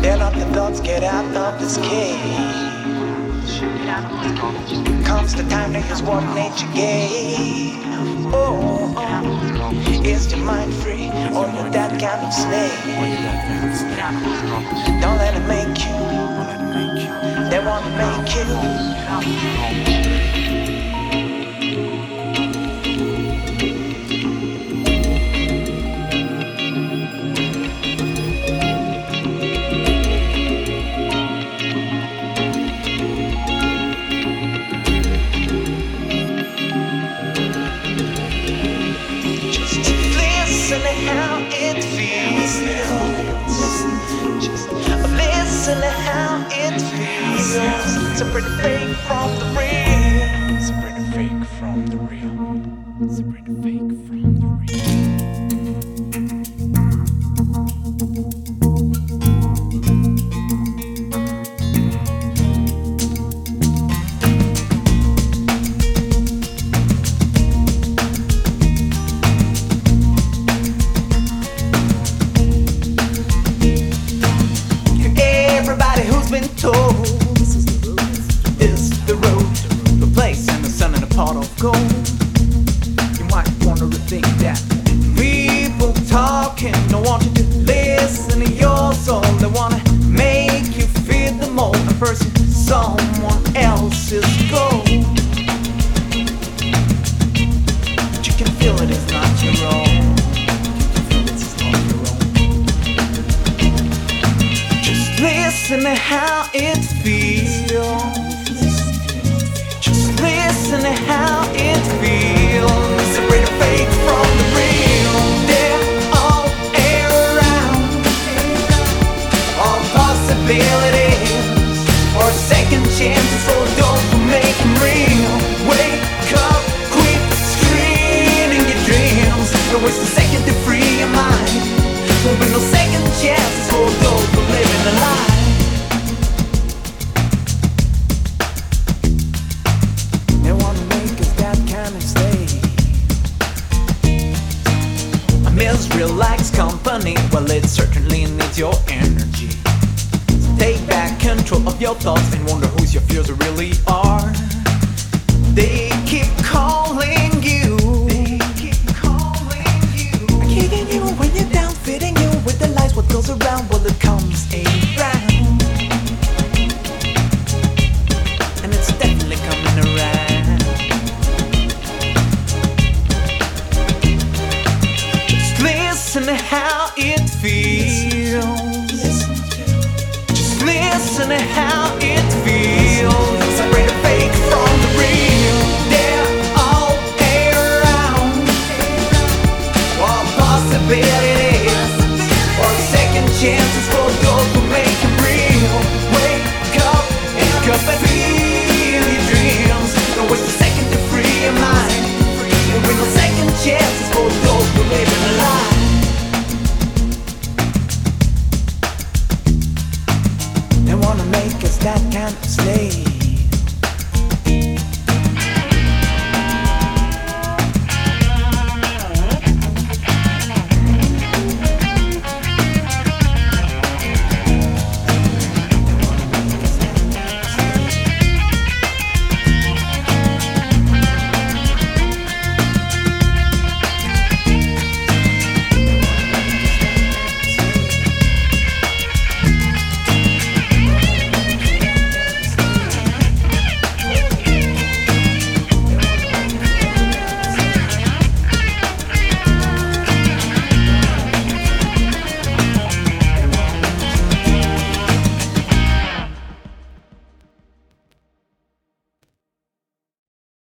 Get up your thoughts, get out of this cage. Comes the time to use what nature gave. Oh, oh. is your mind free or you're that kind of slave? Don't let it make you. They wanna make you. Listen to how it feels. It's a pretty fake from the real. It's a pretty fake from the real. It's a pretty fake from the real. Listen to your soul. They wanna make you feel the someone else's goal. But you can feel it is not your own. You can feel it is not your own. Just listen to how it feels. Just listen to how it feels. Second chances for those who make them real. Wake up, quit your dreams. Don't waste a second to free your mind. There'll be no second chances for those who live in the lie. They wanna make us that kind of. A misery likes company, well, it certainly needs your energy. Take back control of your thoughts and wonder whose your fears really are. They keep calling you. They keep calling you. Kicking you when you're down, fitting you with the lies. What goes around, well, it comes around. And it's definitely coming around. Just listen to how that of slave.